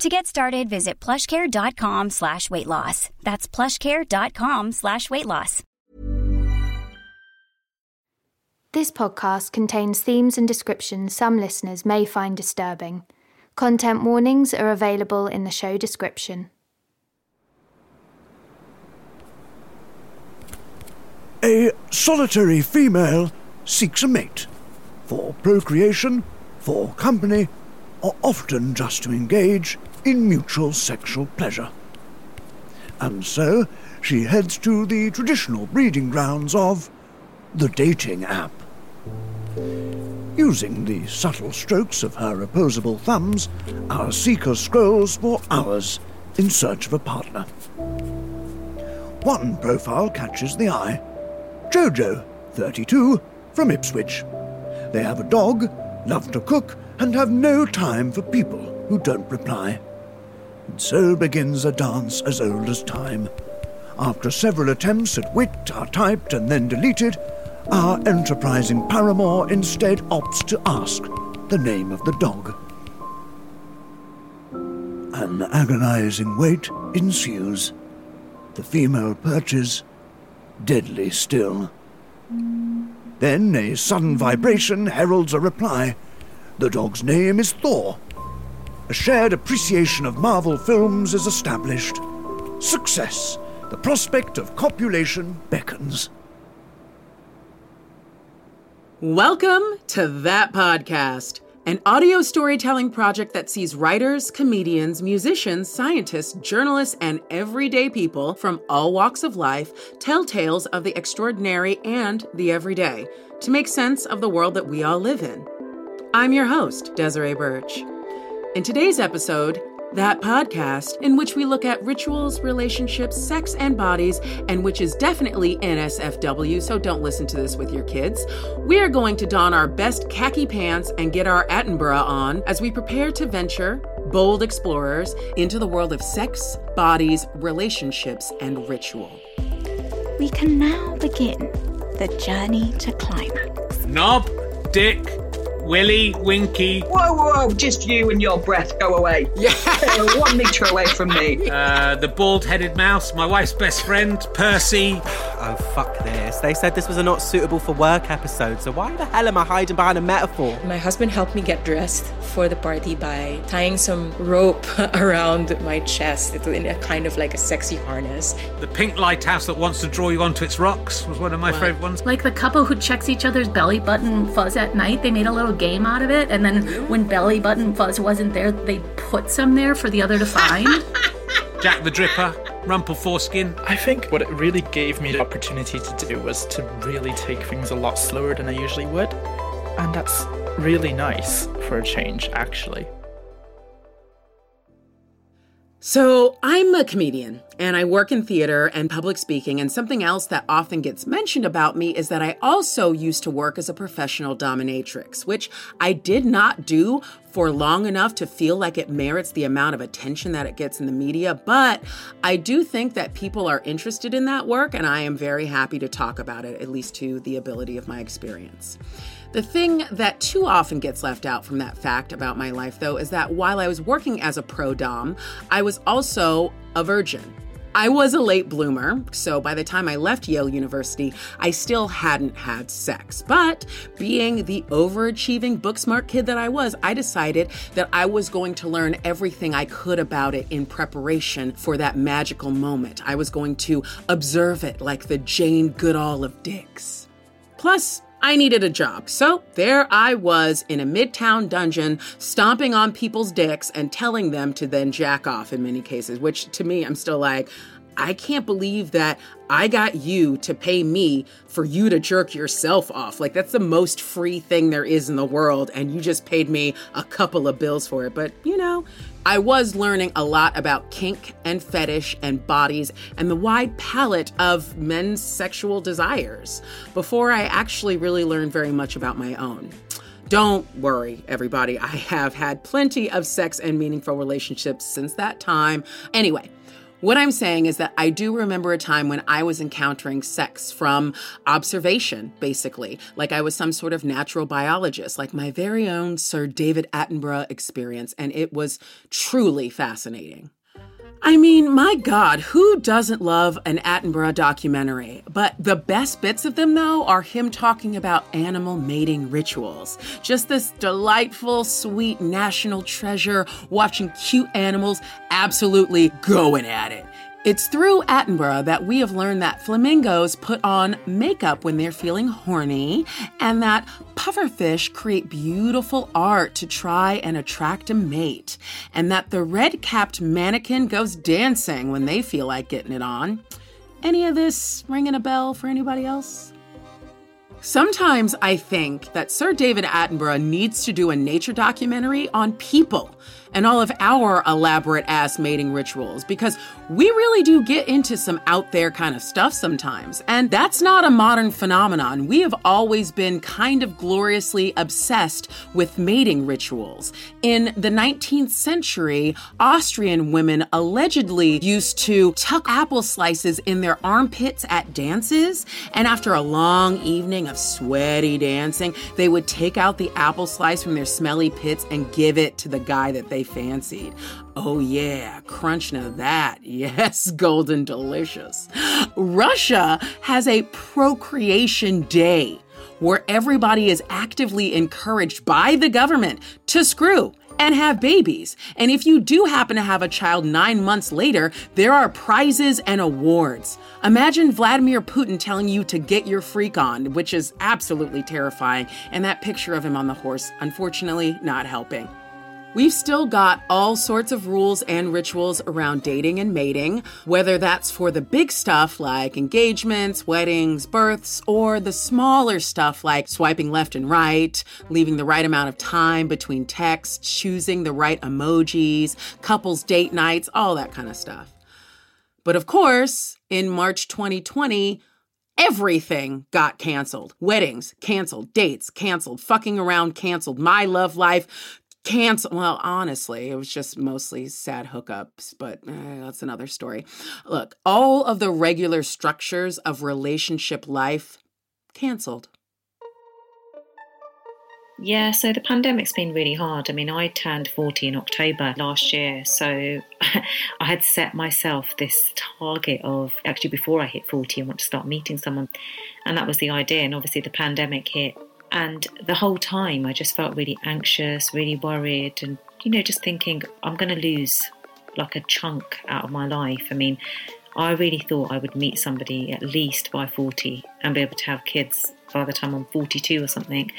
To get started, visit plushcare.com slash weight loss. That's plushcare.com slash weight loss. This podcast contains themes and descriptions some listeners may find disturbing. Content warnings are available in the show description. A solitary female seeks a mate for procreation, for company, or often just to engage in mutual sexual pleasure. And so she heads to the traditional breeding grounds of the dating app. Using the subtle strokes of her opposable thumbs, our seeker scrolls for hours in search of a partner. One profile catches the eye Jojo, 32, from Ipswich. They have a dog, love to cook, and have no time for people who don't reply. And so begins a dance as old as time. After several attempts at wit are typed and then deleted, our enterprising paramour instead opts to ask the name of the dog. An agonizing wait ensues. The female perches deadly still. Then a sudden vibration heralds a reply. The dog's name is Thor. A shared appreciation of Marvel films is established. Success. The prospect of copulation beckons. Welcome to That Podcast, an audio storytelling project that sees writers, comedians, musicians, scientists, journalists, and everyday people from all walks of life tell tales of the extraordinary and the everyday to make sense of the world that we all live in. I'm your host, Desiree Burch. In today's episode, that podcast in which we look at rituals, relationships, sex, and bodies, and which is definitely NSFW, so don't listen to this with your kids. We are going to don our best khaki pants and get our Attenborough on as we prepare to venture, bold explorers, into the world of sex, bodies, relationships, and ritual. We can now begin the journey to climax. Knob, Dick, Willy, Winky. Whoa, whoa, whoa, just you and your breath, go away. Yeah. One metre away from me. Uh, the bald headed mouse, my wife's best friend, Percy. Oh, fuck this. They said this was a not suitable for work episode, so why the hell am I hiding behind a metaphor? My husband helped me get dressed for the party by tying some rope around my chest in a kind of like a sexy harness. The pink lighthouse that wants to draw you onto its rocks was one of my favourite ones. Like the couple who checks each other's belly button fuzz at night, they made a little game out of it, and then when belly button fuzz wasn't there, they put some there for the other to find. Jack the Dripper, Rumple Foreskin. I think what it really gave me the opportunity to do was to really take things a lot slower than I usually would. And that's really nice for a change, actually. So, I'm a comedian and I work in theater and public speaking. And something else that often gets mentioned about me is that I also used to work as a professional dominatrix, which I did not do for long enough to feel like it merits the amount of attention that it gets in the media. But I do think that people are interested in that work, and I am very happy to talk about it, at least to the ability of my experience. The thing that too often gets left out from that fact about my life, though, is that while I was working as a pro dom, I was also a virgin. I was a late bloomer, so by the time I left Yale University, I still hadn't had sex. But being the overachieving, book smart kid that I was, I decided that I was going to learn everything I could about it in preparation for that magical moment. I was going to observe it like the Jane Goodall of dicks. Plus, I needed a job. So there I was in a midtown dungeon, stomping on people's dicks and telling them to then jack off in many cases, which to me, I'm still like, I can't believe that I got you to pay me for you to jerk yourself off. Like, that's the most free thing there is in the world, and you just paid me a couple of bills for it. But, you know, I was learning a lot about kink and fetish and bodies and the wide palette of men's sexual desires before I actually really learned very much about my own. Don't worry, everybody. I have had plenty of sex and meaningful relationships since that time. Anyway, what I'm saying is that I do remember a time when I was encountering sex from observation, basically, like I was some sort of natural biologist, like my very own Sir David Attenborough experience, and it was truly fascinating. I mean, my God, who doesn't love an Attenborough documentary? But the best bits of them, though, are him talking about animal mating rituals. Just this delightful, sweet national treasure, watching cute animals absolutely going at it. It's through Attenborough that we have learned that flamingos put on makeup when they're feeling horny, and that pufferfish create beautiful art to try and attract a mate, and that the red capped manakin goes dancing when they feel like getting it on. Any of this ringing a bell for anybody else? Sometimes I think that Sir David Attenborough needs to do a nature documentary on people and all of our elaborate ass mating rituals because we really do get into some out there kind of stuff sometimes. And that's not a modern phenomenon. We have always been kind of gloriously obsessed with mating rituals. In the 19th century, Austrian women allegedly used to tuck apple slices in their armpits at dances. And after a long evening of sweaty dancing, they would take out the apple slice from their smelly pits and give it to the guy that they fancied. Oh, yeah, crunch now that. Yes, golden delicious. Russia has a procreation day where everybody is actively encouraged by the government to screw and have babies. And if you do happen to have a child nine months later, there are prizes and awards. Imagine Vladimir Putin telling you to get your freak on, which is absolutely terrifying, and that picture of him on the horse, unfortunately, not helping. We've still got all sorts of rules and rituals around dating and mating, whether that's for the big stuff like engagements, weddings, births, or the smaller stuff like swiping left and right, leaving the right amount of time between texts, choosing the right emojis, couples date nights, all that kind of stuff. But of course, in March 2020, Everything got canceled. Weddings canceled, dates canceled, fucking around canceled, my love life cancel well honestly it was just mostly sad hookups but eh, that's another story look all of the regular structures of relationship life canceled yeah, so the pandemic's been really hard. I mean, I turned 40 in October last year, so I had set myself this target of actually before I hit 40, I want to start meeting someone. And that was the idea. And obviously, the pandemic hit, and the whole time, I just felt really anxious, really worried, and, you know, just thinking, I'm going to lose like a chunk out of my life. I mean, I really thought I would meet somebody at least by 40 and be able to have kids by the time I'm 42 or something.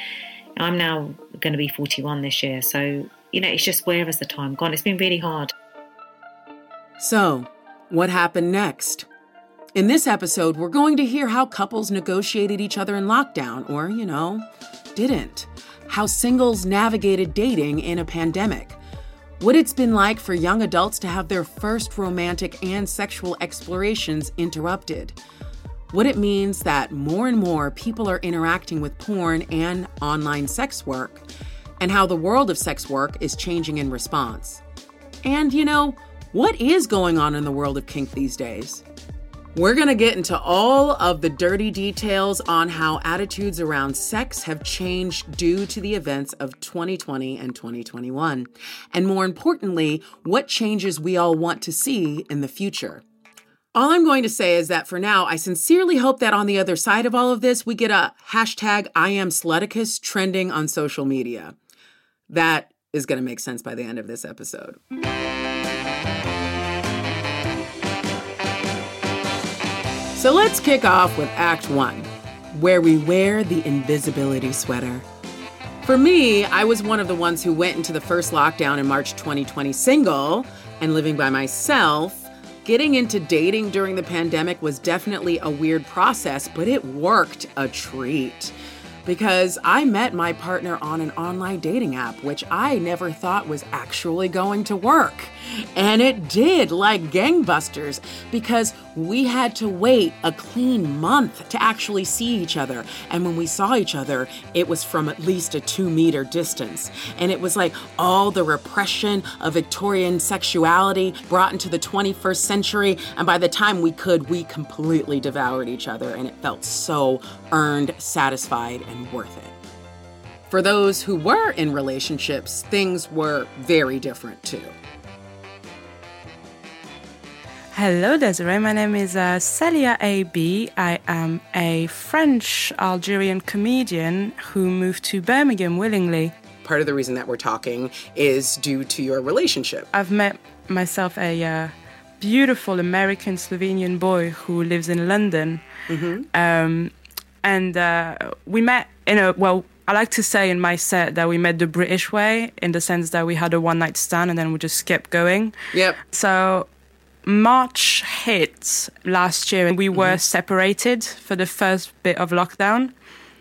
I'm now going to be 41 this year. So, you know, it's just where has the time gone? It's been really hard. So, what happened next? In this episode, we're going to hear how couples negotiated each other in lockdown, or, you know, didn't. How singles navigated dating in a pandemic. What it's been like for young adults to have their first romantic and sexual explorations interrupted. What it means that more and more people are interacting with porn and online sex work, and how the world of sex work is changing in response. And, you know, what is going on in the world of kink these days? We're going to get into all of the dirty details on how attitudes around sex have changed due to the events of 2020 and 2021. And more importantly, what changes we all want to see in the future. All I'm going to say is that for now, I sincerely hope that on the other side of all of this, we get a hashtag I am Sluticus trending on social media. That is going to make sense by the end of this episode. So let's kick off with Act One, where we wear the invisibility sweater. For me, I was one of the ones who went into the first lockdown in March 2020 single and living by myself. Getting into dating during the pandemic was definitely a weird process, but it worked a treat because I met my partner on an online dating app, which I never thought was actually going to work. And it did, like gangbusters, because we had to wait a clean month to actually see each other. And when we saw each other, it was from at least a two meter distance. And it was like all the repression of Victorian sexuality brought into the 21st century. And by the time we could, we completely devoured each other. And it felt so earned, satisfied, and worth it. For those who were in relationships, things were very different too. Hello, Desiree. My name is uh, Celya AB. I am a French Algerian comedian who moved to Birmingham willingly. Part of the reason that we're talking is due to your relationship. I've met myself a uh, beautiful American Slovenian boy who lives in London. Mm-hmm. Um, and uh, we met in a, well, I like to say in my set that we met the British way, in the sense that we had a one night stand and then we just kept going. Yep. So March hit last year and we were Mm-hmm. separated for the first bit of lockdown.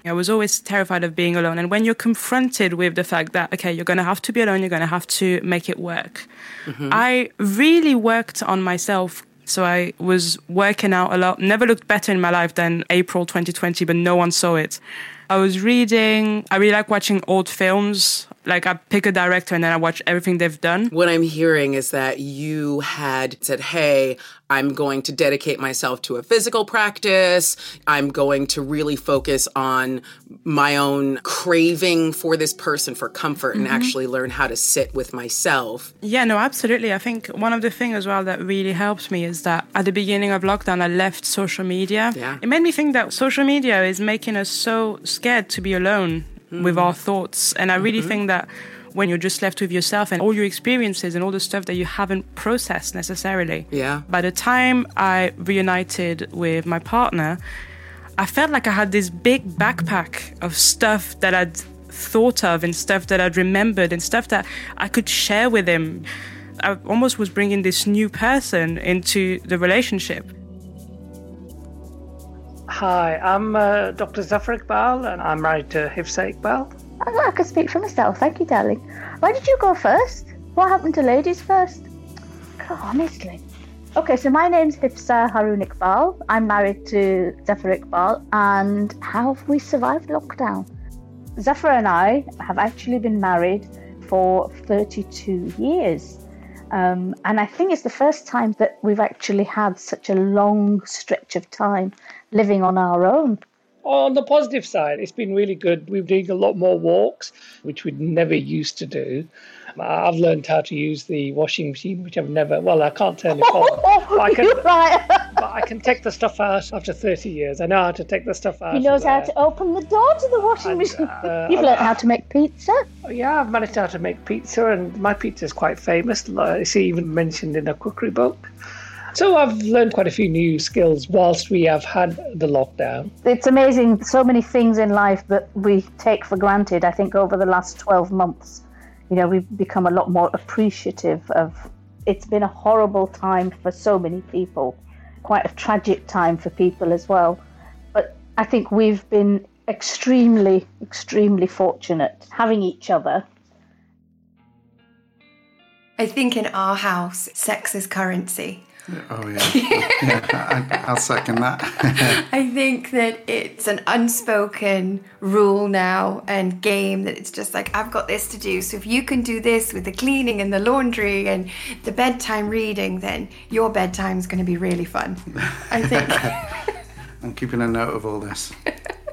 I was always terrified of being alone. And when you're confronted with the fact that, okay, you're going to have to be alone, you're going to have to make it work. Mm-hmm. I really worked on myself. So I was working out a lot. Never looked better in my life than April 2020, but no one saw it. I was reading. I really like watching old films. Like I pick a director and then I watch everything they've done. What I'm hearing is that you had said, Hey, I'm going to dedicate myself to a physical practice. I'm going to really focus on my own craving for this person for comfort and Mhm. actually learn how to sit with myself. Yeah, no, absolutely. I think one of the things as well that really helped me is that at the beginning of lockdown, I left social media. Yeah. It made me think that social media is making us so scared to be alone with our thoughts. And I really Mhm. think that when you're just left with yourself and all your experiences and all the stuff that you haven't processed necessarily. Yeah. By the time I reunited with my partner, I felt like I had this big backpack of stuff that I'd thought of and stuff that I'd remembered and stuff that I could share with him. I almost was bringing this new person into the relationship. Hi, I'm uh, Dr. Zafar Iqbal and I'm married to Hifsa Iqbal. I can speak for myself. Thank you, darling. Why did you go first? What happened to ladies first? God, honestly. Okay, so my name's Hifsa Haroon Iqbal. I'm married to Zafar Iqbal. And how have we survived lockdown? Zafar and I have actually been married for 32 years. Um, and I think it's the first time that we've actually had such a long stretch of time living on our own. On the positive side, it's been really good. We're doing a lot more walks, which we'd never used to do. I've learned how to use the washing machine, which I've never. Well, I can't turn it on. but I can, but I can take the stuff out after 30 years. I know how to take the stuff out. He knows how to open the door to the washing machine. uh, You've I'm- learned how to make pizza. Yeah, I've managed how to make pizza, and my pizza is quite famous. It's even mentioned in a cookery book. So I've learned quite a few new skills whilst we have had the lockdown. It's amazing, so many things in life that we take for granted. I think over the last 12 months, you know, we've become a lot more appreciative of it's been a horrible time for so many people, quite a tragic time for people as well. But I think we've been extremely, extremely fortunate having each other I think in our house, sex is currency. Oh yeah, yeah I, I'll second that. I think that it's an unspoken rule now and game that it's just like, I've got this to do. So if you can do this with the cleaning and the laundry and the bedtime reading, then your bedtime is going to be really fun. I think. I'm keeping a note of all this.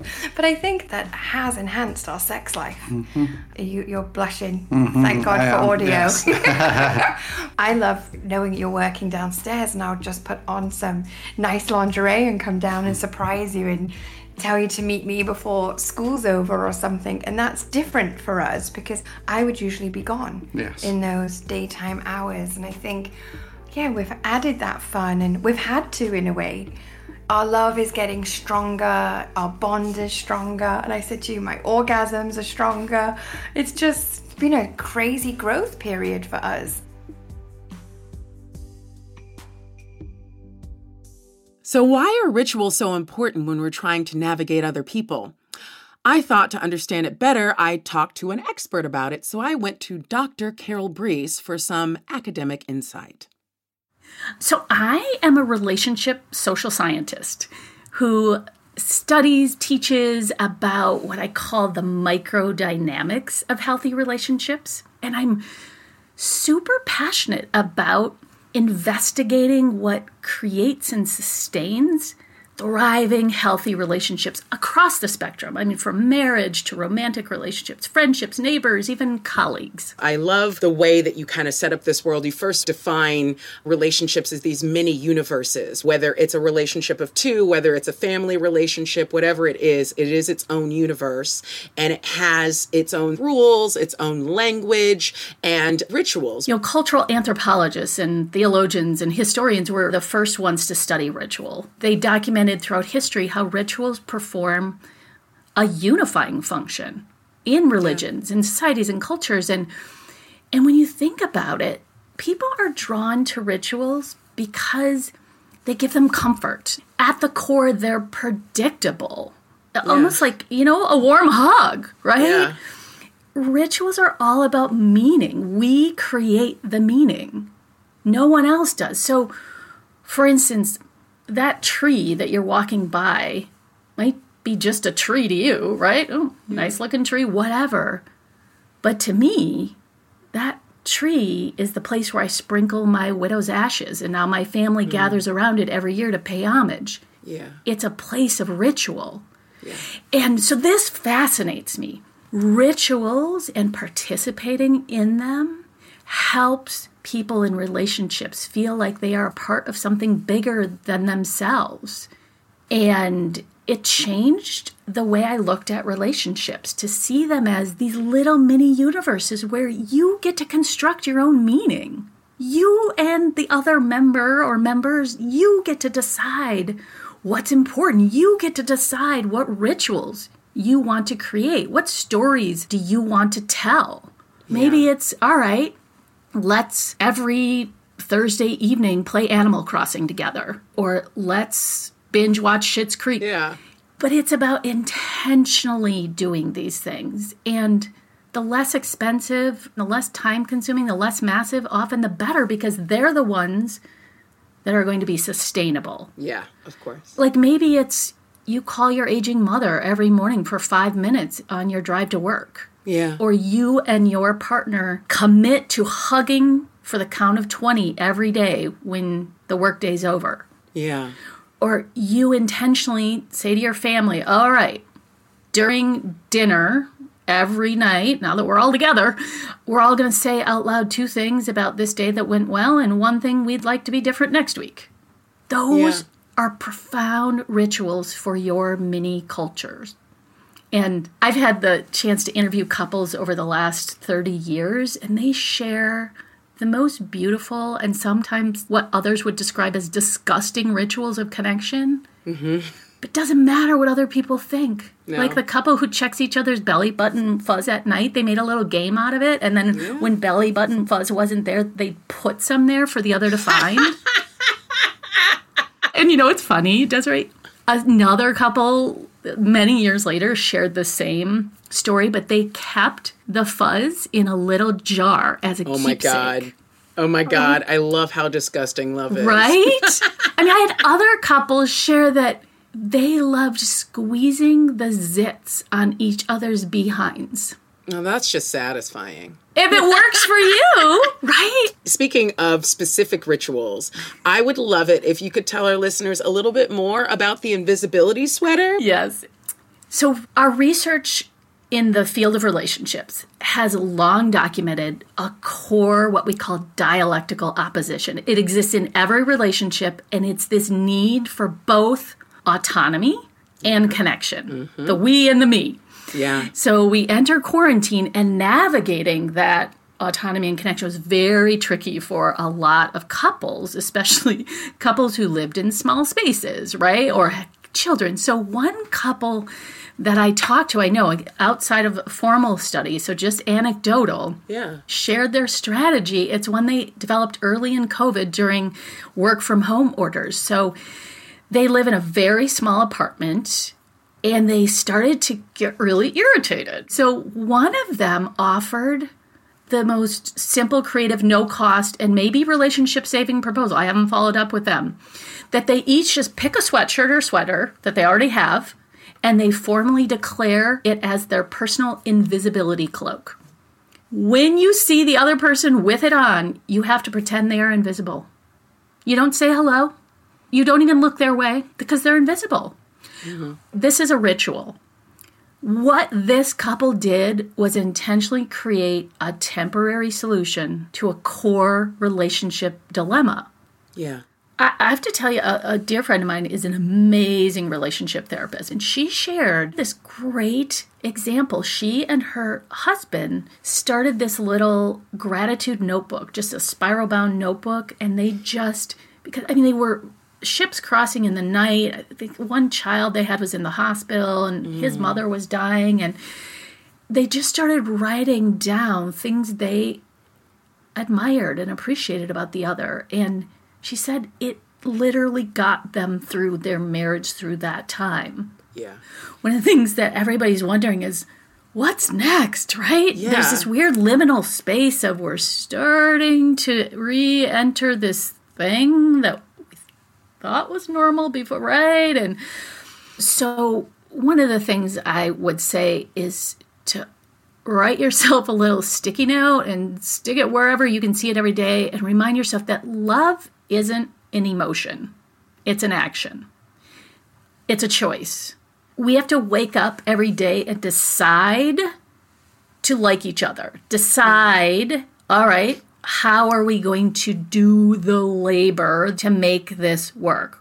but I think that has enhanced our sex life. Mm-hmm. You, you're blushing. Mhm, Thank God I for am, audio. yes. I love knowing you're working downstairs, and I'll just put on some nice lingerie and come down and surprise you and tell you to meet me before school's over or something. And that's different for us because I would usually be gone Yes. in those daytime hours. And I think, yeah, we've added that fun and we've had to in a way. Our love is getting stronger, our bond is stronger. And I said to you, my orgasms are stronger. It's just been a crazy growth period for us. So, why are rituals so important when we're trying to navigate other people? I thought to understand it better, I'd talk to an expert about it, so I went to Dr. Carol Bruess for some academic insight. So, I am a relationship social scientist who studies, teaches about what I call the microdynamics of healthy relationships. And I'm super passionate about investigating what creates and sustains thriving, healthy relationships across the spectrum. I mean, from marriage to romantic relationships, friendships, neighbors, even colleagues. I love the way that you kind of set up this world. You first define relationships as these mini universes, whether it's a relationship of two, whether it's a family relationship, whatever it is, it is its own universe and it has its own rules, its own language, and rituals. You know, cultural anthropologists and theologians and historians were the first ones to study ritual. They documented throughout history how rituals perform a unifying function in religions and societies and cultures and and when you think about it, people are drawn to rituals because they give them comfort. At the core, they're predictable. Almost like, you know, a warm hug, right? Yeah. Rituals are all about meaning. We create the meaning. No one else does. So, for instance, that tree that you're walking by might be just a tree to you, right? Oh, nice looking tree, whatever. But to me, that tree is the place where I sprinkle my widow's ashes, and now my family mm. gathers around it every year to pay homage. Yeah. It's a place of ritual. Yeah. And so this fascinates me. Rituals and participating in them helps people in relationships feel like they are a part of something bigger than themselves. And it changed the way I looked at relationships to see them as these little mini universes where you get to construct your own meaning. You and the other member or members, you get to decide what's important. You get to decide what rituals you want to create. What stories do you want to tell? Maybe it's all right, let's every Thursday evening play Animal Crossing together, or let's binge watch Schitt's Creek. Yeah. But it's about intentionally doing these things. And the less expensive, the less time consuming, the less massive, often the better because they're the ones that are going to be sustainable. Yeah, of course. Like maybe it's you call your aging mother every morning for five minutes on your drive to work. Yeah. Or you and your partner commit to hugging for the count of 20 every day when the workday's over. Yeah. Or you intentionally say to your family, all right, during dinner every night, now that we're all together, we're all going to say out loud two things about this day that went well and one thing we'd like to be different next week. Those Yeah. Are profound rituals for your mini cultures. And I've had the chance to interview couples over the last 30 years, and they share the most beautiful and sometimes what others would describe as disgusting rituals of connection. Mm-hmm. But doesn't matter what other people think. No. Like the couple who checks each other's belly button fuzz at night, they made a little game out of it. And then when belly button fuzz wasn't there, they put some there for the other to find. and you know, it's funny, Desiree. Another couple many years later shared the same story, but they kept the fuzz in a little jar as a keepsake Oh my god. Oh my god. I love how disgusting love is. Right? I mean, I had other couples share that they loved squeezing the zits on each other's behinds. Now that's just satisfying. If it works for you, right? Speaking of specific rituals, I would love it if you could tell our listeners a little bit more about the invisibility sweater. Yes. So, our research in the field of relationships has long documented a core, what we call dialectical opposition. It exists in every relationship, and it's this need for both autonomy and mm-hmm. connection mm-hmm. the we and the me. Yeah. So we enter quarantine, and navigating that autonomy and connection was very tricky for a lot of couples, especially couples who lived in small spaces, right? Or children. So one couple that I talked to, I know outside of formal study, so just anecdotal, Yeah. shared their strategy. It's one they developed early in COVID during work from home orders. So they live in a very small apartment and they started to get really irritated. So one of them offered the most simple, creative, no cost, and maybe relationship saving proposal. I haven't followed up with them. That they each just pick a sweatshirt or sweater that they already have and they formally declare it as their personal invisibility cloak. When you see the other person with it on, you have to pretend they are invisible. You don't say hello. You don't even look their way because they're invisible. Mm-hmm. This is a ritual. What this couple did was intentionally create a temporary solution to a core relationship dilemma. Yeah. I I have to tell you, a, a dear friend of mine is an amazing relationship therapist, and she shared this great example. She and her husband started this little gratitude notebook, just a spiral bound notebook, and they just, because, I mean, they were ships crossing in the night. I think one child they had was in the hospital, and his Mm. mother was dying, and they just started writing down things they admired and appreciated about the other. And she said it literally got them through their marriage through that time. Yeah. One of the things that everybody's wondering is what's next, right? Yeah. There's this weird liminal space of we're starting to re enter this thing that thought was normal before, right? And so, one of the things I would say is to write yourself a little sticky note and stick it wherever you can see it every day and remind yourself that love isn't an emotion, it's an action, it's a choice. We have to wake up every day and decide to like each other. Decide, all right, how are we going to do the labor to make this work?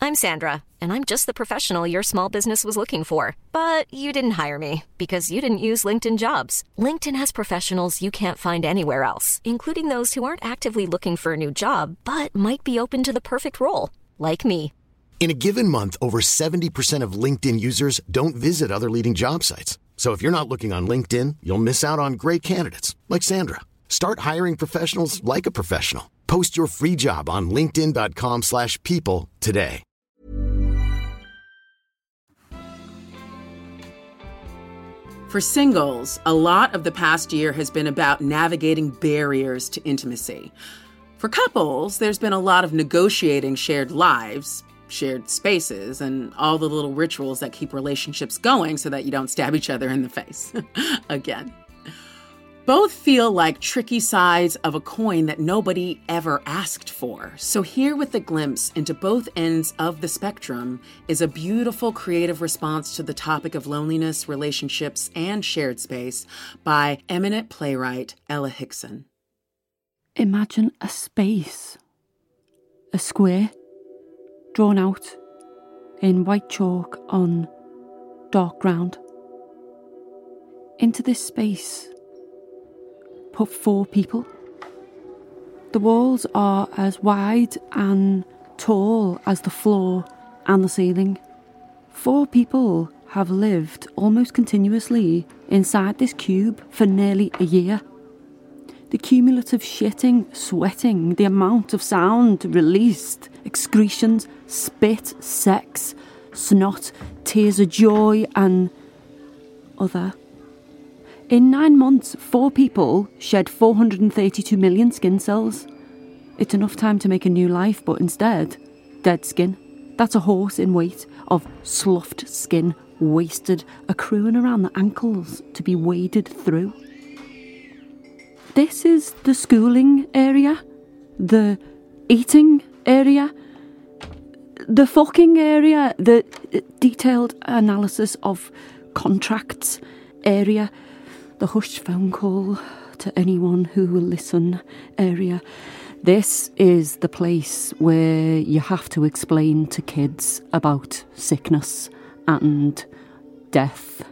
I'm Sandra, and I'm just the professional your small business was looking for. But you didn't hire me because you didn't use LinkedIn jobs. LinkedIn has professionals you can't find anywhere else, including those who aren't actively looking for a new job but might be open to the perfect role, like me. In a given month, over 70% of LinkedIn users don't visit other leading job sites. So if you're not looking on LinkedIn, you'll miss out on great candidates like Sandra. Start hiring professionals like a professional. Post your free job on linkedin.com/people today. For singles, a lot of the past year has been about navigating barriers to intimacy. For couples, there's been a lot of negotiating shared lives, shared spaces, and all the little rituals that keep relationships going so that you don't stab each other in the face. Again. Both feel like tricky sides of a coin that nobody ever asked for. So, here with a glimpse into both ends of the spectrum is a beautiful creative response to the topic of loneliness, relationships, and shared space by eminent playwright Ella Hickson. Imagine a space, a square, drawn out in white chalk on dark ground. Into this space, put four people. The walls are as wide and tall as the floor and the ceiling. Four people have lived almost continuously inside this cube for nearly a year. The cumulative shitting, sweating, the amount of sound released, excretions, spit, sex, snot, tears of joy, and other. In nine months, four people shed 432 million skin cells. It's enough time to make a new life, but instead, dead skin. That's a horse in weight of sloughed skin, wasted, accruing around the ankles to be waded through. This is the schooling area, the eating area, the fucking area, the detailed analysis of contracts area, the hushed phone call to anyone who will listen area. This is the place where you have to explain to kids about sickness and death,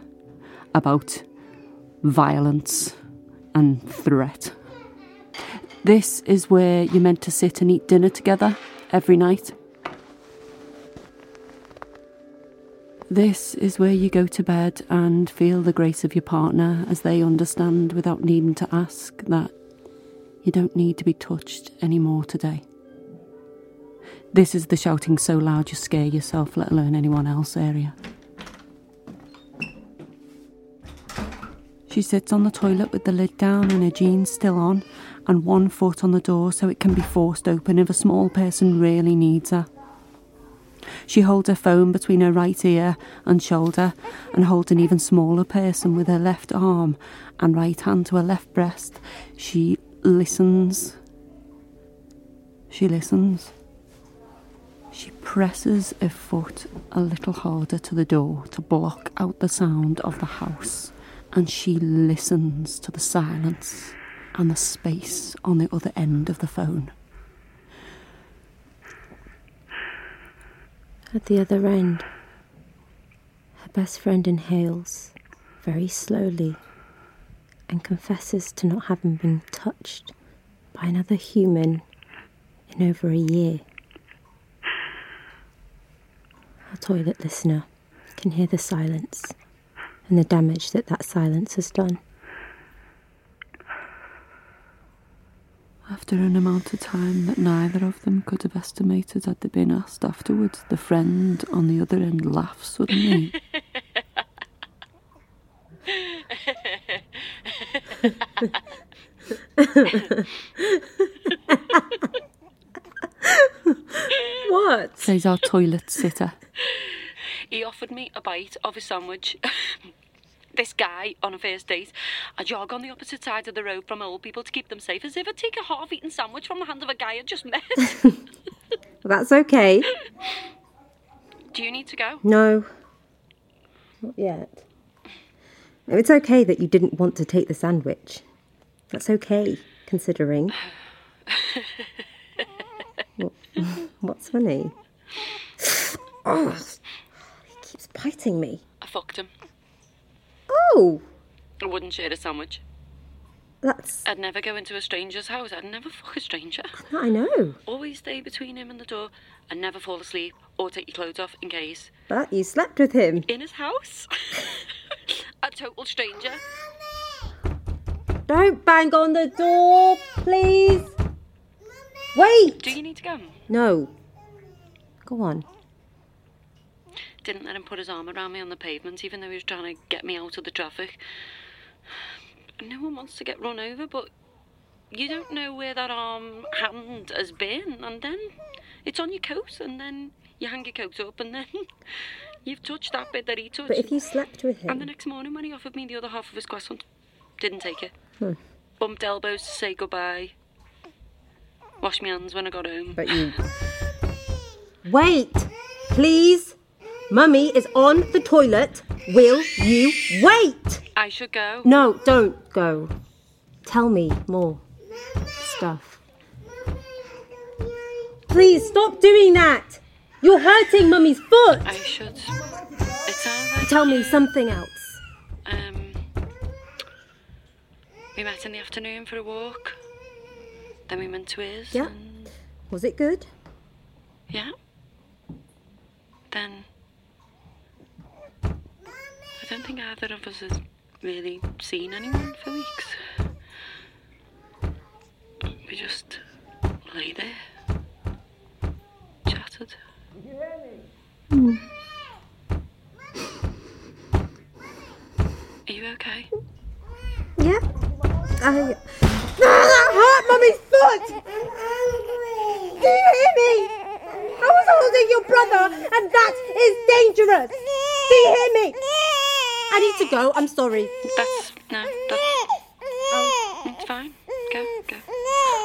about violence and threat. This is where you're meant to sit and eat dinner together every night. This is where you go to bed and feel the grace of your partner as they understand without needing to ask that you don't need to be touched anymore today. This is the shouting so loud you scare yourself, let alone anyone else area. She sits on the toilet with the lid down and her jeans still on, and one foot on the door so it can be forced open if a small person really needs her. She holds her phone between her right ear and shoulder and holds an even smaller person with her left arm and right hand to her left breast. She listens. She listens. She presses her foot a little harder to the door to block out the sound of the house, and she listens to the silence and the space on the other end of the phone. At the other end, her best friend inhales very slowly and confesses to not having been touched by another human in over a year. Our toilet listener can hear the silence and the damage that that silence has done. After an amount of time that neither of them could have estimated had they been asked afterwards, the friend on the other end laughs suddenly. what? Says our toilet sitter. He offered me a bite of his sandwich. this guy on a first date. I jog on the opposite side of the road from old people to keep them safe, as if I'd take a half-eaten sandwich from the hand of a guy I just met. That's okay. Do you need to go? No. Not yet. It's okay that you didn't want to take the sandwich. That's okay, considering. What- What's funny? Oh, he keeps biting me. I fucked him. Oh, I wouldn't share a sandwich. that's. I'd never go into a stranger's house. I'd never fuck a stranger. I know. Always stay between him and the door and never fall asleep or take your clothes off in case. But you slept with him. In his house? a total stranger. Don't bang on the door, please. Wait. Do you need to go? No. Go on. Didn't let him put his arm around me on the pavement, even though he was trying to get me out of the traffic. No one wants to get run over, but you don't know where that arm hand has been, and then it's on your coat, and then you hang your coat up, and then you've touched that bit that he touched. But if you slept with him. And the next morning, when he offered me the other half of his croissant, didn't take it. Hmm. Bumped elbows to say goodbye. Washed my hands when I got home. But you. Wait, please. Mummy is on the toilet. Will you wait? I should go. No, don't go. Tell me more stuff. Please stop doing that. You're hurting Mummy's foot. I should. Like. Tell me something else. Um, we met in the afternoon for a walk. Then we went to his. Yeah. and- Was it good? yeah. Then. I don't think either of us has really seen anyone for weeks. We just lay there, chatted. Are you okay? Yeah. I. Ah, that hurt Mummy's foot! Do you hear me? I was holding your brother, and that is dangerous! Do you hear me? I need to go. I'm sorry. That's no. That's, oh, it's fine. Go, go.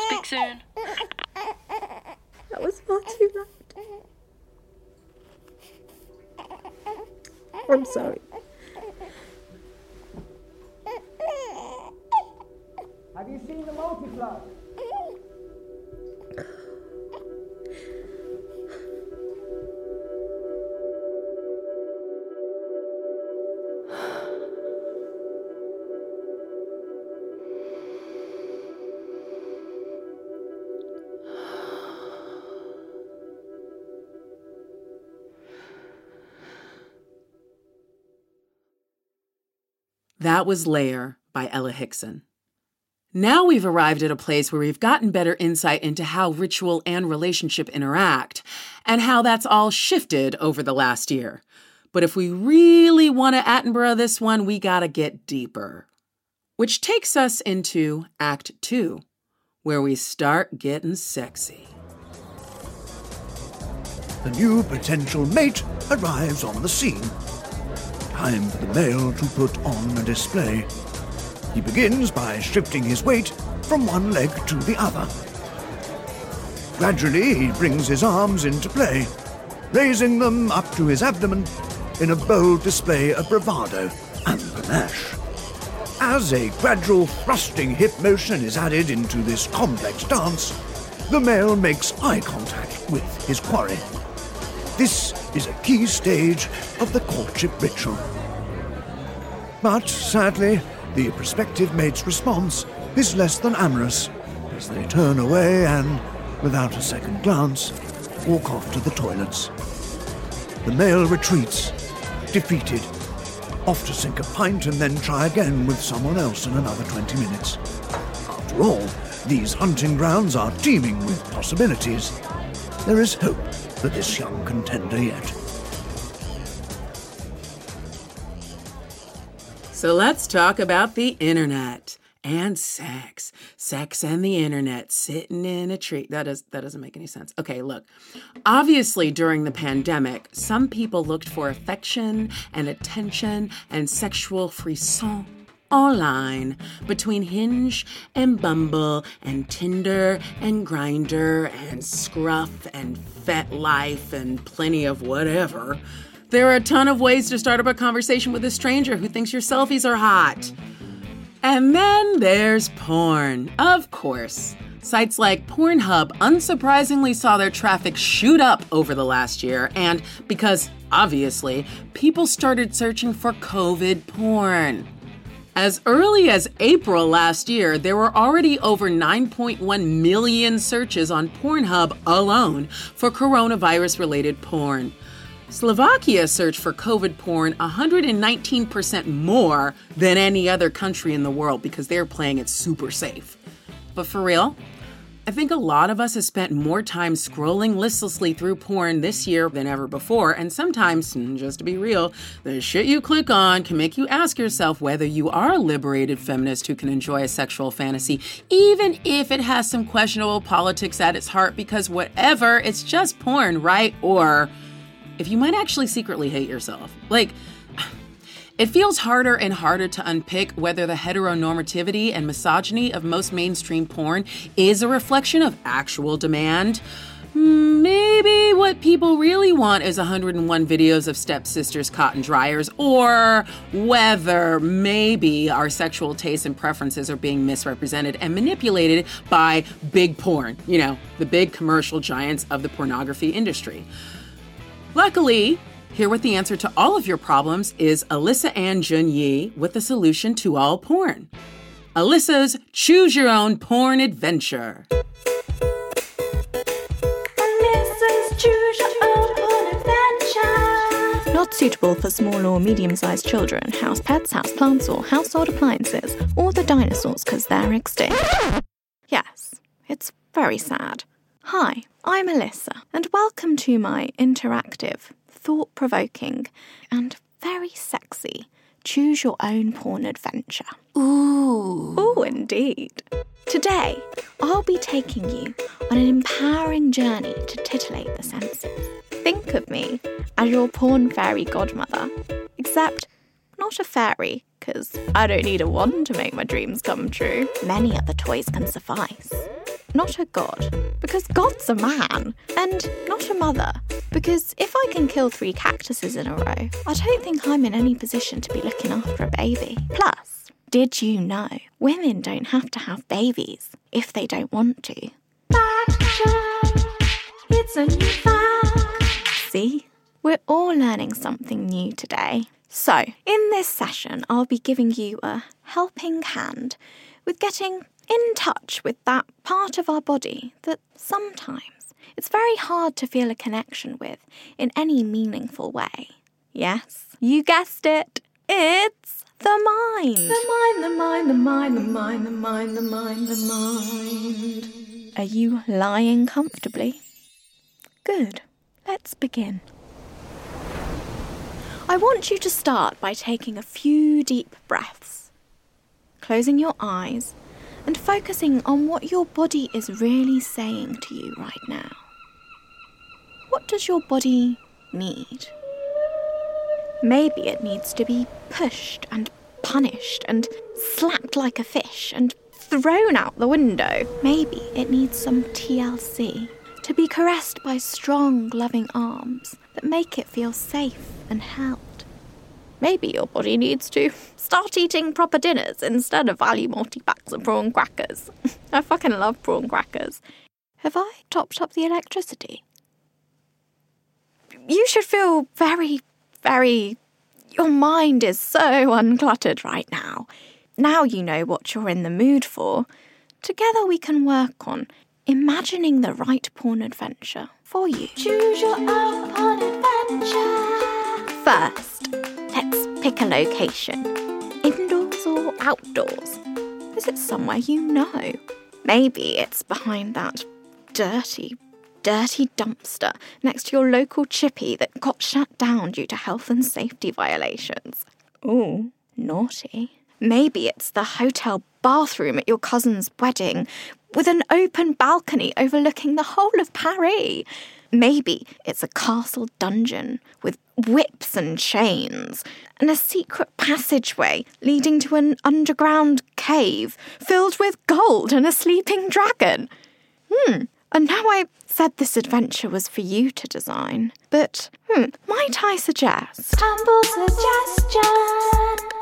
Speak soon. That was far too loud. I'm sorry. That was Layer by Ella Hickson. Now we've arrived at a place where we've gotten better insight into how ritual and relationship interact, and how that's all shifted over the last year. But if we really want to Attenborough this one, we gotta get deeper. Which takes us into Act Two, where we start getting sexy. The new potential mate arrives on the scene. Time for the male to put on a display. He begins by shifting his weight from one leg to the other. Gradually, he brings his arms into play, raising them up to his abdomen in a bold display of bravado and panache. As a gradual thrusting hip motion is added into this complex dance, the male makes eye contact with his quarry. This is a key stage of the courtship ritual. But sadly, the prospective mate's response is less than amorous as they turn away and, without a second glance, walk off to the toilets. The male retreats, defeated, off to sink a pint and then try again with someone else in another 20 minutes. After all, these hunting grounds are teeming with possibilities. There is hope for this young contender yet. So let's talk about the internet and sex. Sex and the internet sitting in a tree. That does that doesn't make any sense. Okay, look. Obviously during the pandemic, some people looked for affection and attention and sexual frisson online between Hinge and Bumble and Tinder and Grindr and Scruff and FetLife and plenty of whatever. There are a ton of ways to start up a conversation with a stranger who thinks your selfies are hot. And then there's porn, of course. Sites like Pornhub unsurprisingly saw their traffic shoot up over the last year, and because, obviously, people started searching for COVID porn. As early as April last year, there were already over 9.1 million searches on Pornhub alone for coronavirus related porn. Slovakia searched for COVID porn 119% more than any other country in the world because they're playing it super safe. But for real, I think a lot of us have spent more time scrolling listlessly through porn this year than ever before, and sometimes, just to be real, the shit you click on can make you ask yourself whether you are a liberated feminist who can enjoy a sexual fantasy, even if it has some questionable politics at its heart, because whatever, it's just porn, right? Or if you might actually secretly hate yourself. Like, it feels harder and harder to unpick whether the heteronormativity and misogyny of most mainstream porn is a reflection of actual demand. Maybe what people really want is 101 videos of stepsisters' cotton dryers, or whether maybe our sexual tastes and preferences are being misrepresented and manipulated by big porn, you know, the big commercial giants of the pornography industry. Luckily, here with the answer to all of your problems is Alyssa Ann Jun Yi with the solution to all porn. Alyssa's Choose Your Own Porn Adventure. Not suitable for small or medium sized children, house pets, house plants, or household appliances, or the dinosaurs because they're extinct. Yes, it's very sad. Hi, I'm Alyssa, and welcome to my interactive, thought provoking, and very sexy choose your own porn adventure. Ooh. Ooh, indeed. Today, I'll be taking you on an empowering journey to titillate the senses. Think of me as your porn fairy godmother, except not a fairy, because I don't need a wand to make my dreams come true. Many other toys can suffice. Not a god, because God's a man, and not a mother, Because if I can kill three cactuses in a row, I don't think I'm in any position to be looking after a baby. Plus, did you know women don't have to have babies if they don't want to? It's a new fact. See? We're all learning something new today. So, in this session, I'll be giving you a helping hand with getting in touch with that part of our body that sometimes it's very hard to feel a connection with in any meaningful way. Yes, you guessed it. It's the mind. The mind, the mind, the mind, the mind, the mind, the mind, the mind. Are you lying comfortably? Good. Let's begin. I want you to start by taking a few deep breaths, closing your eyes, and focusing on what your body is really saying to you right now. What does your body need? Maybe it needs to be pushed and punished and slapped like a fish and thrown out the window. Maybe it needs some TLC to be caressed by strong, loving arms that make it feel safe and held. Maybe your body needs to start eating proper dinners instead of value multi packs of prawn crackers. I fucking love prawn crackers. Have I topped up the electricity? You should feel very, very. Your mind is so uncluttered right now. Now you know what you're in the mood for. Together we can work on imagining the right porn adventure for you. Choose your own adventure. First, let's pick a location indoors or outdoors. Is it somewhere you know? Maybe it's behind that dirty, dirty dumpster next to your local chippy that got shut down due to health and safety violations. Ooh, naughty. Maybe it's the hotel bathroom at your cousin's wedding with an open balcony overlooking the whole of Paris. Maybe it's a castle dungeon with whips and chains and a secret passageway leading to an underground cave filled with gold and a sleeping dragon. Hmm. And now I said this adventure was for you to design, but hmm, might I suggest? Humble suggestion.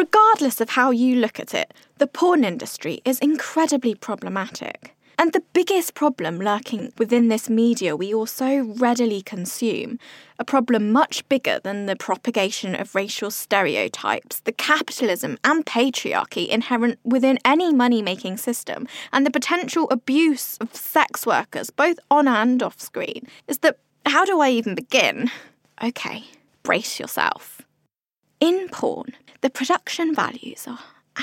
Regardless of how you look at it, the porn industry is incredibly problematic. And the biggest problem lurking within this media we all so readily consume, a problem much bigger than the propagation of racial stereotypes, the capitalism and patriarchy inherent within any money making system, and the potential abuse of sex workers, both on and off screen, is that how do I even begin? Okay, brace yourself. In porn, the production values are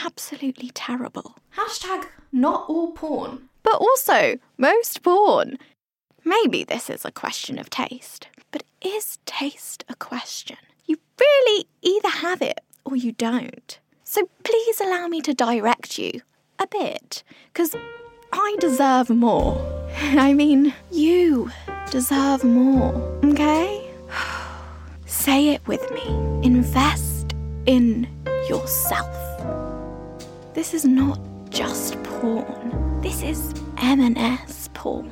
absolutely terrible. Hashtag not all porn. But also, most porn. Maybe this is a question of taste, but is taste a question? You really either have it or you don't. So please allow me to direct you a bit, because I deserve more. I mean, you deserve more, okay? Say it with me. Invest in yourself. This is not just porn. This is M&S porn.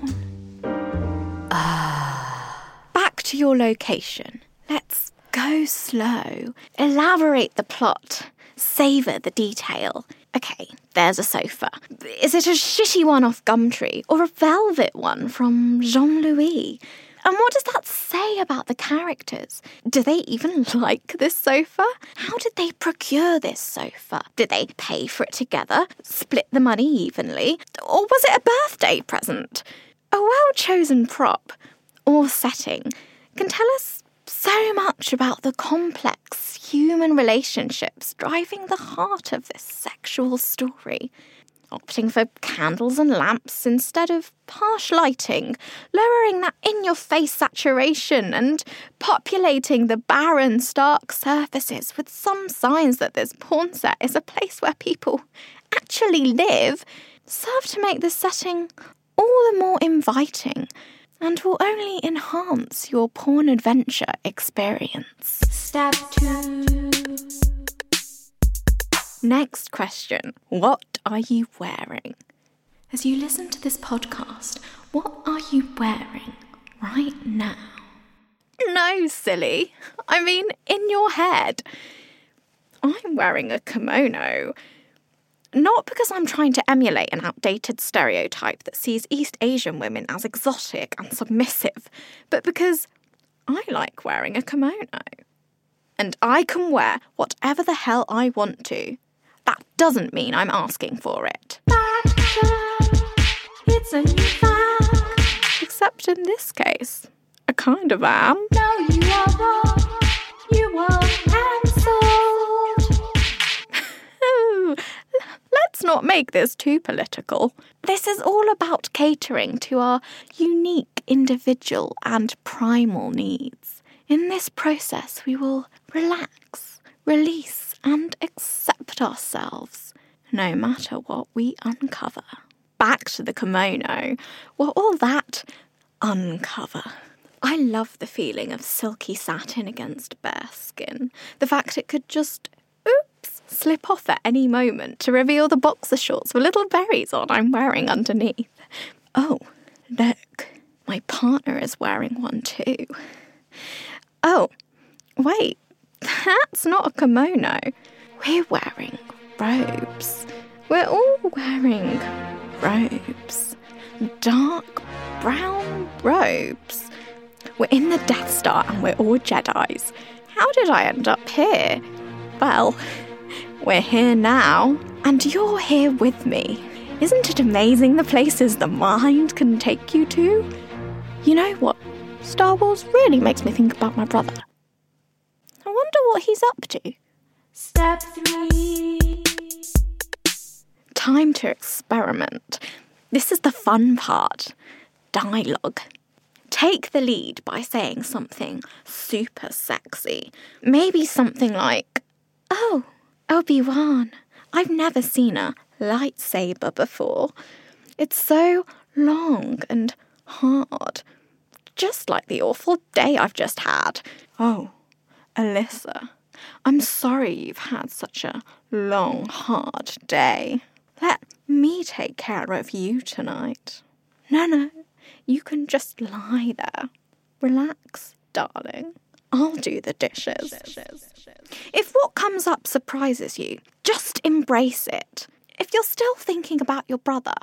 Ah. Back to your location. Let's go slow. Elaborate the plot. Savor the detail. Okay, there's a sofa. Is it a shitty one off Gumtree or a velvet one from John Lewis? And what does that say about the characters? Do they even like this sofa? How did they procure this sofa? Did they pay for it together, split the money evenly, or was it a birthday present? A well chosen prop or setting can tell us so much about the complex human relationships driving the heart of this sexual story opting for candles and lamps instead of harsh lighting, lowering that in your face saturation, and populating the barren, stark surfaces with some signs that this porn set is a place where people actually live, serve to make the setting all the more inviting and will only enhance your porn adventure experience. Step two. Next question What are you wearing? As you listen to this podcast, what are you wearing? right now. No, silly. I mean, in your head. I'm wearing a kimono. Not because I'm trying to emulate an outdated stereotype that sees East Asian women as exotic and submissive, but because I like wearing a kimono. And I can wear whatever the hell I want to. That doesn't mean I'm asking for it. It's a new fact. Except in this case, I kind of am. No, you are wrong. You are cancelled. Let's not make this too political. This is all about catering to our unique individual and primal needs. In this process, we will relax, release, and accept ourselves, no matter what we uncover. Back to the kimono. What all that uncover? I love the feeling of silky satin against bare skin. The fact it could just, oops, slip off at any moment to reveal the boxer shorts with little berries on I'm wearing underneath. Oh, look, my partner is wearing one too. Oh, wait, that's not a kimono. We're wearing robes. We're all wearing robes. Dark brown robes. We're in the Death Star and we're all Jedi's. How did I end up here? Well, we're here now, and you're here with me. Isn't it amazing the places the mind can take you to? You know what? Star Wars really makes me think about my brother. What he's up to. Step three. Time to experiment. This is the fun part. Dialogue. Take the lead by saying something super sexy. Maybe something like, Oh, Obi Wan, I've never seen a lightsaber before. It's so long and hard, just like the awful day I've just had. Oh, Alyssa, I'm sorry you've had such a long, hard day. Let me take care of you tonight. No, no, you can just lie there. Relax, darling. I'll do the dishes. If what comes up surprises you, just embrace it. If you're still thinking about your brother,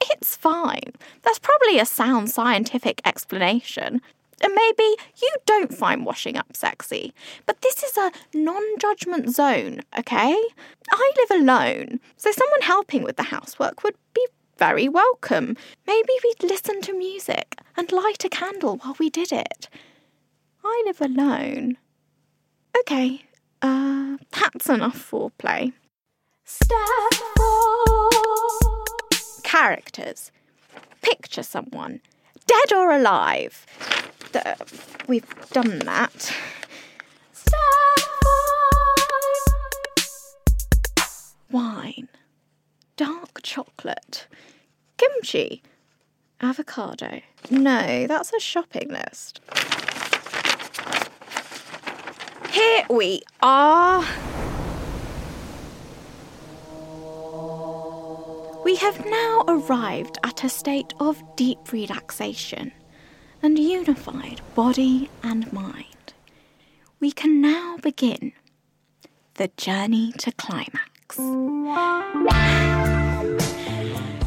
it's fine. There's probably a sound scientific explanation. And maybe you don't find washing up sexy, but this is a non judgment zone, okay? I live alone, so someone helping with the housework would be very welcome. Maybe we'd listen to music and light a candle while we did it. I live alone. Okay, uh, that's enough foreplay. Step four. Characters. Picture someone, dead or alive. Uh, we've done that. Wine. Dark chocolate. Kimchi. Avocado. No, that's a shopping list. Here we are. We have now arrived at a state of deep relaxation and unified body and mind. We can now begin the journey to climax.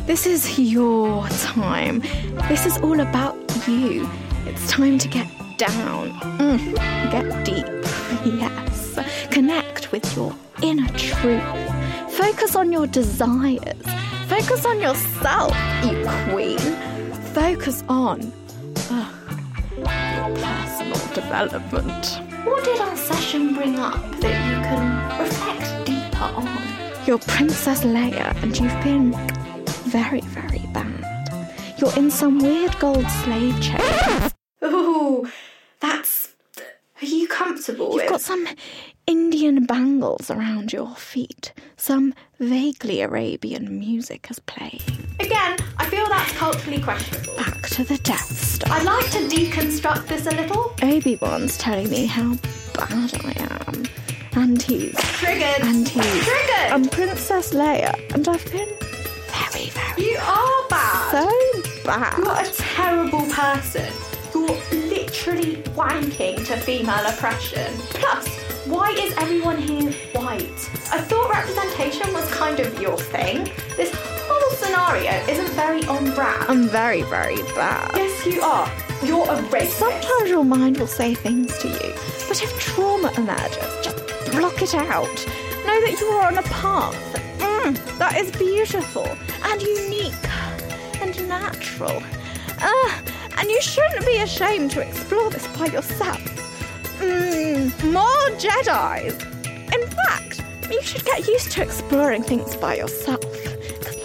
This is your time. This is all about you. It's time to get down, mm, get deep. Yes, connect with your inner truth. Focus on your desires. Focus on yourself, you queen. Focus on personal development. What did our session bring up that you can reflect deeper on? You're Princess Leia, and you've been very, very bad. You're in some weird gold slave chain. Ooh, that's. Are you comfortable You've got some Indian bangles around your feet. Some vaguely Arabian music is playing. Again, I feel that's culturally questionable. Back to the Death Star. I'd like to deconstruct this a little. Obi Wan's telling me how bad I am. And he's. Triggered! And he's. Triggered! I'm Princess Leia, and I've been very, very. You are bad! So bad. You're a terrible person. You're literally wanking to female oppression. Plus, why is everyone here white? I thought representation was kind of your thing. This whole scenario isn't very on brand. I'm very, very bad. Yes, you are. You're a racist. Sometimes your mind will say things to you, but if trauma emerges, just block it out. Know that you are on a path mm, that is beautiful and unique and natural. Uh, and you shouldn't be ashamed to explore this by yourself. Mm, more Jedi's. In fact, you should get used to exploring things by yourself.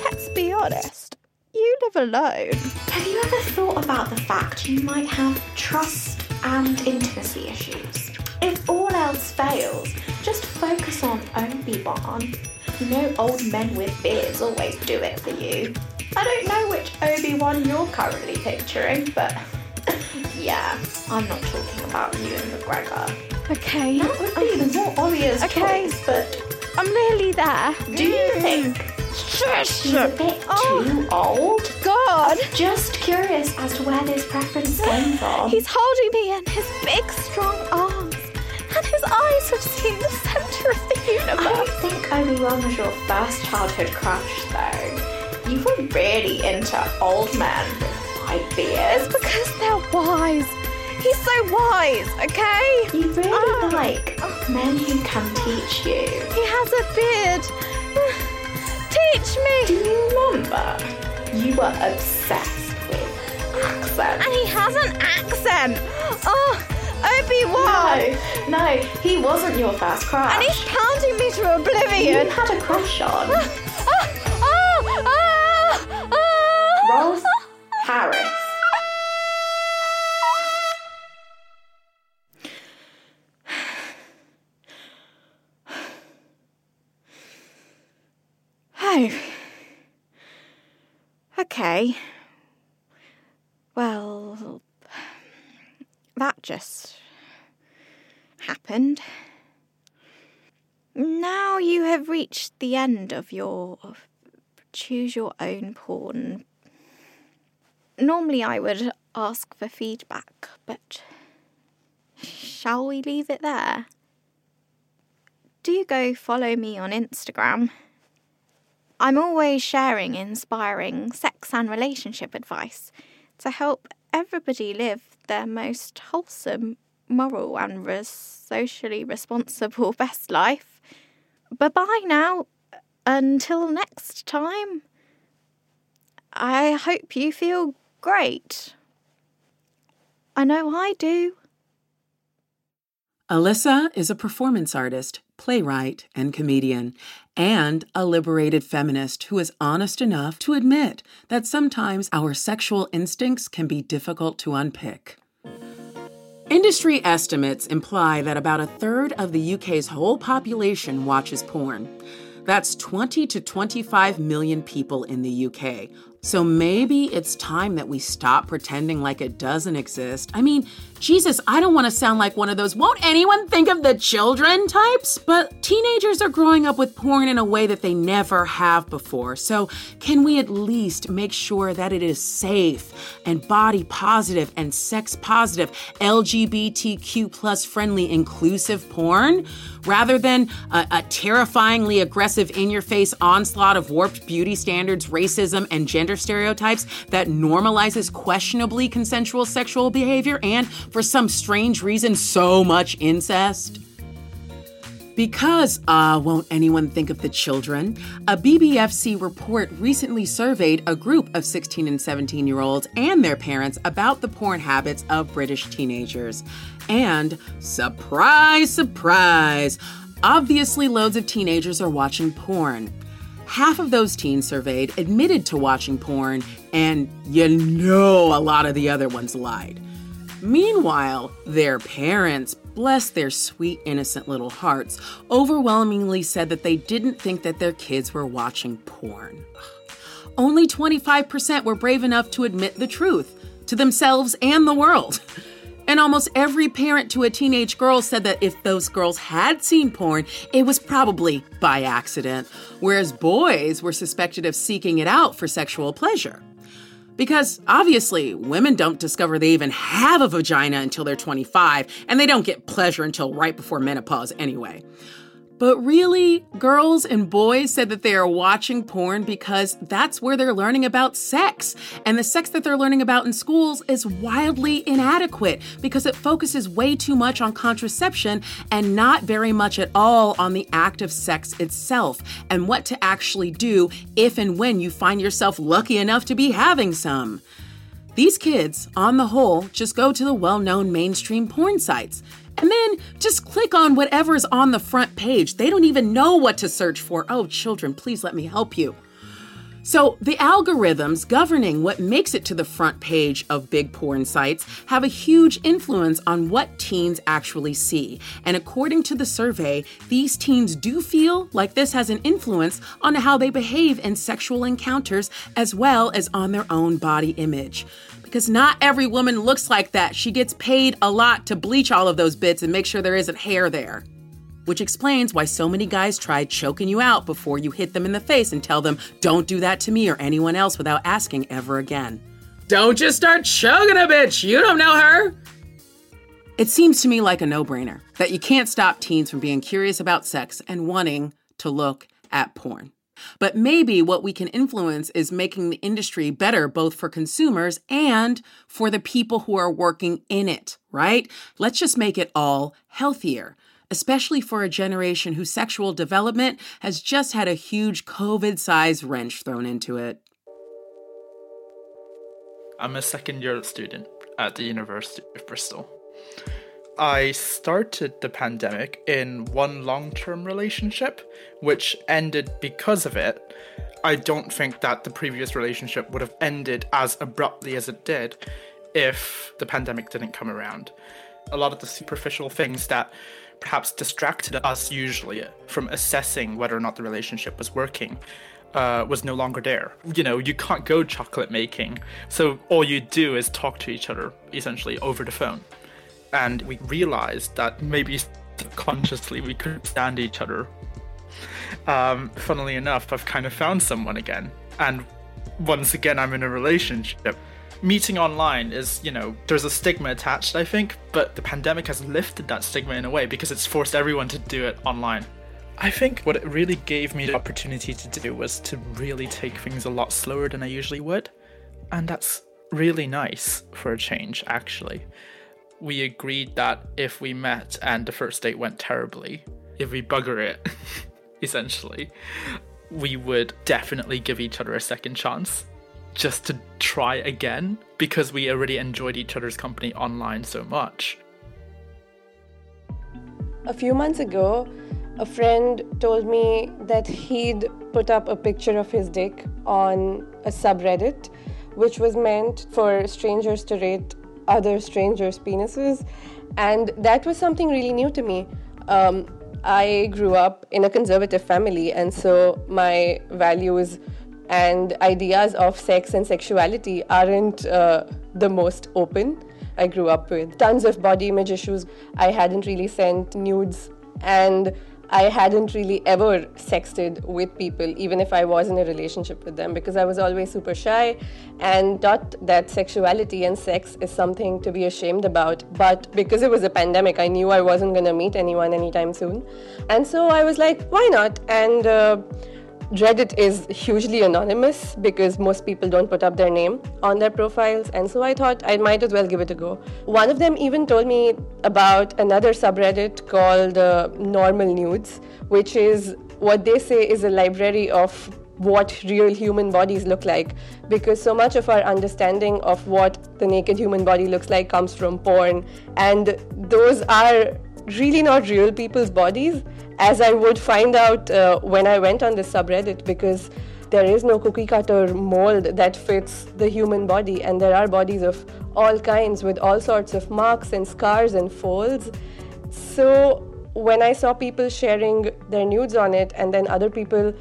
Let's be honest, you live alone. Have you ever thought about the fact you might have trust and intimacy issues? If all else fails, just focus on Obi-Wan. You know old men with beards always do it for you. I don't know which Obi-Wan you're currently picturing, but yeah, I'm not talking about Ewan McGregor. Okay. That would be the more obvious Okay. choice, but I'm nearly there. do you mm. think Shush! he's a bit oh, too old? God! Just curious as to where this preference came from. He's holding me in his big, strong arms, and his eyes have seen the center of the universe. I don't think Obi-Wan was your first childhood crush, though. You were really into old men It's because they're wise. He's so wise, okay? You really Ah. like men who can teach you. He has a beard. Teach me. Do you remember? You were obsessed with accents. And he has an accent. Oh, Obi-Wan. No, no, he wasn't your first crush. And he's pounding me to oblivion. you had a crush on Ah, ah, ah, ah. Harris. Oh. Okay. Well, that just happened. Now you have reached the end of your choose your own porn. Normally I would ask for feedback, but shall we leave it there? Do go follow me on Instagram. I'm always sharing inspiring sex and relationship advice to help everybody live their most wholesome, moral, and socially responsible best life. Bye bye now. Until next time. I hope you feel great. I know I do. Alyssa is a performance artist, playwright, and comedian, and a liberated feminist who is honest enough to admit that sometimes our sexual instincts can be difficult to unpick. Industry estimates imply that about a third of the UK's whole population watches porn. That's 20 to 25 million people in the UK. So maybe it's time that we stop pretending like it doesn't exist. I mean, Jesus, I don't want to sound like one of those won't anyone think of the children types, but teenagers are growing up with porn in a way that they never have before. So can we at least make sure that it is safe and body positive and sex positive, LGBTQ plus friendly, inclusive porn? Rather than a, a terrifyingly aggressive in your face onslaught of warped beauty standards, racism, and gender stereotypes that normalizes questionably consensual sexual behavior and, for some strange reason, so much incest? Because, ah, won't anyone think of the children? A BBFC report recently surveyed a group of 16 and 17 year olds and their parents about the porn habits of British teenagers. And, surprise, surprise, obviously loads of teenagers are watching porn. Half of those teens surveyed admitted to watching porn, and you know a lot of the other ones lied. Meanwhile, their parents, bless their sweet, innocent little hearts, overwhelmingly said that they didn't think that their kids were watching porn. Only 25% were brave enough to admit the truth to themselves and the world. And almost every parent to a teenage girl said that if those girls had seen porn, it was probably by accident, whereas boys were suspected of seeking it out for sexual pleasure. Because obviously, women don't discover they even have a vagina until they're 25, and they don't get pleasure until right before menopause anyway. But really, girls and boys said that they are watching porn because that's where they're learning about sex. And the sex that they're learning about in schools is wildly inadequate because it focuses way too much on contraception and not very much at all on the act of sex itself and what to actually do if and when you find yourself lucky enough to be having some. These kids, on the whole, just go to the well known mainstream porn sites and then just click on whatever's on the front page. They don't even know what to search for. Oh, children, please let me help you. So, the algorithms governing what makes it to the front page of big porn sites have a huge influence on what teens actually see. And according to the survey, these teens do feel like this has an influence on how they behave in sexual encounters as well as on their own body image because not every woman looks like that. She gets paid a lot to bleach all of those bits and make sure there isn't hair there. Which explains why so many guys try choking you out before you hit them in the face and tell them, don't do that to me or anyone else without asking ever again. Don't just start choking a bitch, you don't know her. It seems to me like a no brainer that you can't stop teens from being curious about sex and wanting to look at porn. But maybe what we can influence is making the industry better both for consumers and for the people who are working in it, right? Let's just make it all healthier, especially for a generation whose sexual development has just had a huge COVID sized wrench thrown into it. I'm a second year student at the University of Bristol. I started the pandemic in one long term relationship, which ended because of it. I don't think that the previous relationship would have ended as abruptly as it did if the pandemic didn't come around. A lot of the superficial things that perhaps distracted us usually from assessing whether or not the relationship was working uh, was no longer there. You know, you can't go chocolate making, so all you do is talk to each other essentially over the phone and we realized that maybe subconsciously we couldn't stand each other. Um, funnily enough, I've kind of found someone again, and once again, I'm in a relationship. Meeting online is, you know, there's a stigma attached, I think, but the pandemic has lifted that stigma in a way because it's forced everyone to do it online. I think what it really gave me the opportunity to do was to really take things a lot slower than I usually would. And that's really nice for a change, actually we agreed that if we met and the first date went terribly, if we bugger it, essentially, we would definitely give each other a second chance just to try again because we already enjoyed each other's company online so much. A few months ago, a friend told me that he'd put up a picture of his dick on a subreddit, which was meant for strangers to rate other strangers' penises. And that was something really new to me. Um, I grew up in a conservative family, and so my values and ideas of sex and sexuality aren't uh, the most open. I grew up with tons of body image issues. I hadn't really sent nudes, and I hadn't really ever sexted with people, even if I was in a relationship with them, because I was always super shy and thought that sexuality and sex is something to be ashamed about. But because it was a pandemic, I knew I wasn't going to meet anyone anytime soon. And so I was like, why not? And uh, Reddit is hugely anonymous because most people don't put up their name on their profiles, and so I thought I might as well give it a go. One of them even told me about another subreddit called uh, Normal Nudes, which is what they say is a library of what real human bodies look like because so much of our understanding of what the naked human body looks like comes from porn and those are really not real people's bodies, as I would find out uh, when I went on the subreddit, because there is no cookie cutter mold that fits the human body, and there are bodies of all kinds with all sorts of marks and scars and folds. So when I saw people sharing their nudes on it, and then other people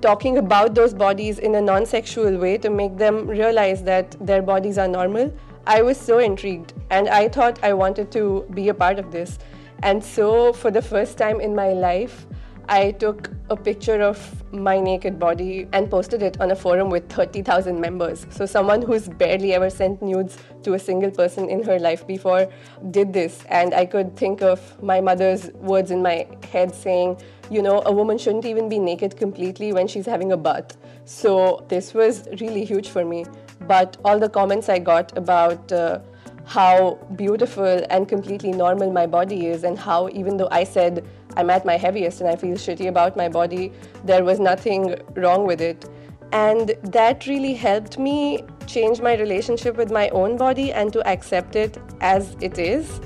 talking about those bodies in a non sexual way to make them realize that their bodies are normal, I was so intrigued and I thought I wanted to be a part of this. And so, for the first time in my life, I took a picture of my naked body and posted it on a forum with 30,000 members. So, someone who's barely ever sent nudes to a single person in her life before did this. And I could think of my mother's words in my head saying, you know, a woman shouldn't even be naked completely when she's having a bath. So, this was really huge for me. But all the comments I got about uh, how beautiful and completely normal my body is, and how even though I said I'm at my heaviest and I feel shitty about my body, there was nothing wrong with it. And that really helped me change my relationship with my own body and to accept it as it is.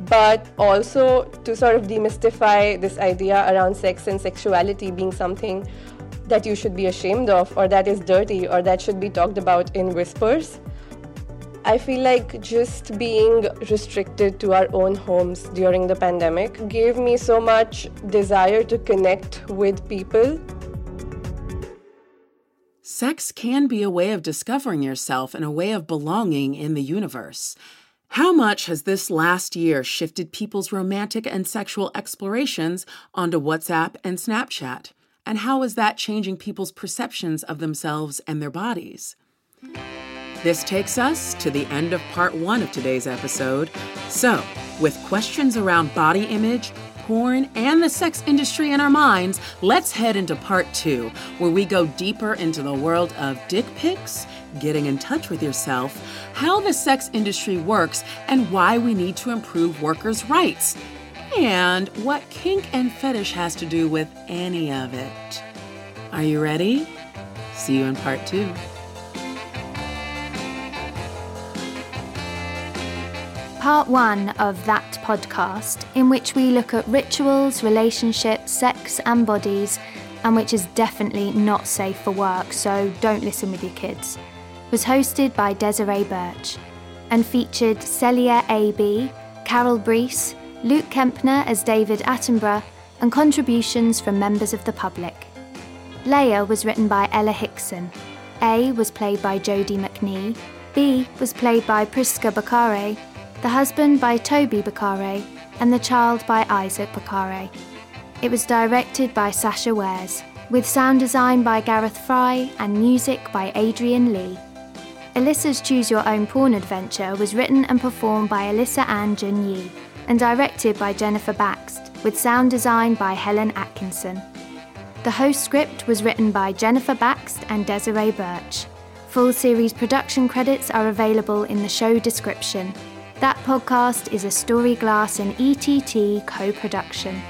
But also to sort of demystify this idea around sex and sexuality being something that you should be ashamed of, or that is dirty, or that should be talked about in whispers. I feel like just being restricted to our own homes during the pandemic gave me so much desire to connect with people. Sex can be a way of discovering yourself and a way of belonging in the universe. How much has this last year shifted people's romantic and sexual explorations onto WhatsApp and Snapchat? And how is that changing people's perceptions of themselves and their bodies? This takes us to the end of part one of today's episode. So, with questions around body image, porn, and the sex industry in our minds, let's head into part two, where we go deeper into the world of dick pics, getting in touch with yourself, how the sex industry works, and why we need to improve workers' rights, and what kink and fetish has to do with any of it. Are you ready? See you in part two. Part one of that podcast, in which we look at rituals, relationships, sex, and bodies, and which is definitely not safe for work, so don't listen with your kids, was hosted by Desiree Burch and featured Celya AB, Carol Bruess, Luke Kempner as David Attenborough, and contributions from members of the public. Leia was written by Ella Hickson. A was played by Jodie McNee. B was played by Priska Bakare the husband by Toby Bakare, and the child by Isaac Bakare. It was directed by Sasha Wares, with sound design by Gareth Fry and music by Adrian Lee. Alyssa's Choose Your Own Porn Adventure was written and performed by Alyssa Ann Jun Yi and directed by Jennifer Baxt, with sound design by Helen Atkinson. The host script was written by Jennifer Baxt and Desiree Burch. Full series production credits are available in the show description. That podcast is a Storyglass and ETT co production.